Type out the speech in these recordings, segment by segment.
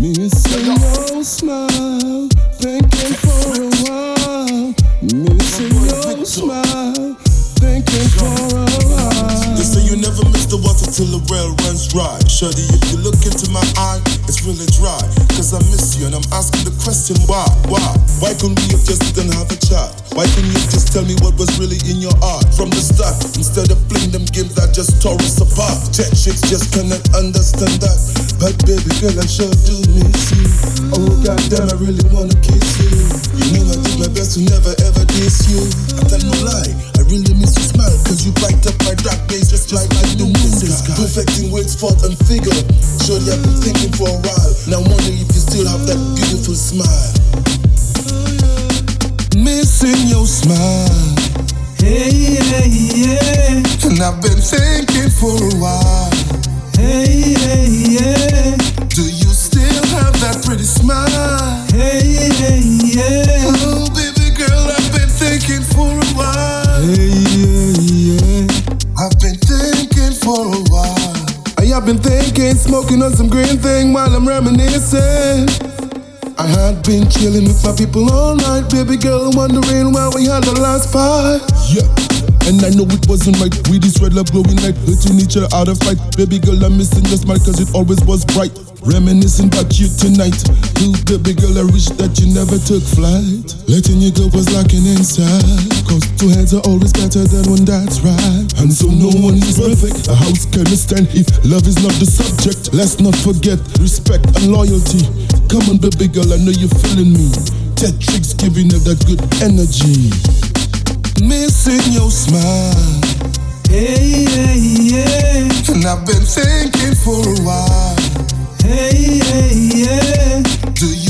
Missing your smile, thinking for a while. Missing your smile, thinking for a while. Say you never miss the water till the well runs dry. Shorty, if you look into my eye, it's really dry. I miss you and I'm asking the question why? Why? Why couldn't we have just didn't have a chat? Why couldn't you just tell me what was really in your heart from the start? Instead of playing them games that just tore us apart. Jet chicks just cannot understand that. But baby girl, I sure do miss you. Oh goddamn, I really wanna kiss you. You know I did my best to never ever diss you. Thought and figure. Surely I've been thinking for a while. Now wondering if you still have that beautiful smile. Missing your smile. Hey, yeah, yeah. And I've been thinking for a while. Hey, yeah, yeah. Do you still have that pretty smile? I have been thinking, smoking on some green thing while I'm reminiscing. I had been chilling with my people all night, baby girl, wondering why we had the last fight. Yeah. And I know it wasn't right. We this red love glowing light, hurting each other out of fight. Baby girl, I'm missing your smile cause it always was bright. Reminiscing about you tonight. Ooh, baby girl, I wish that you never took flight. Letting you go was like an inside. Cause two heads are always better than one that's right. And so no one is perfect. A house can stand if love is not the subject. Let's not forget respect and loyalty. Come on, baby girl, I know you're feeling me. Tetrykx giving up that good energy. Missing your smile. Hey, yeah, yeah. And I've been thinking for a while. Hey, yeah, yeah. Do you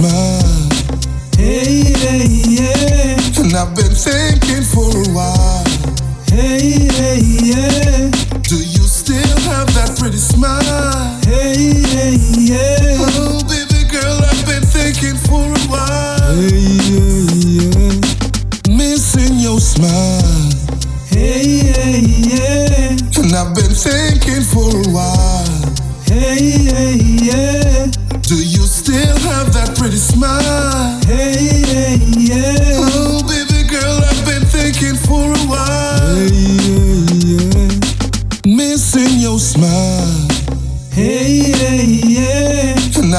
Your smile. Hey, yeah. And I've been thinking for a while. Hey, yeah, yeah. Do you still have that pretty smile? Hey, yeah, yeah. Oh, baby girl, I've been thinking for a while. Hey, yeah, yeah. Missing your smile. Hey, yeah, yeah. And I've been thinking for a while. Hey, yeah,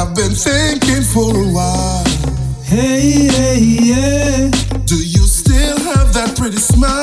I've been thinking for a while. Hey, yeah, yeah. Do you still have that pretty smile?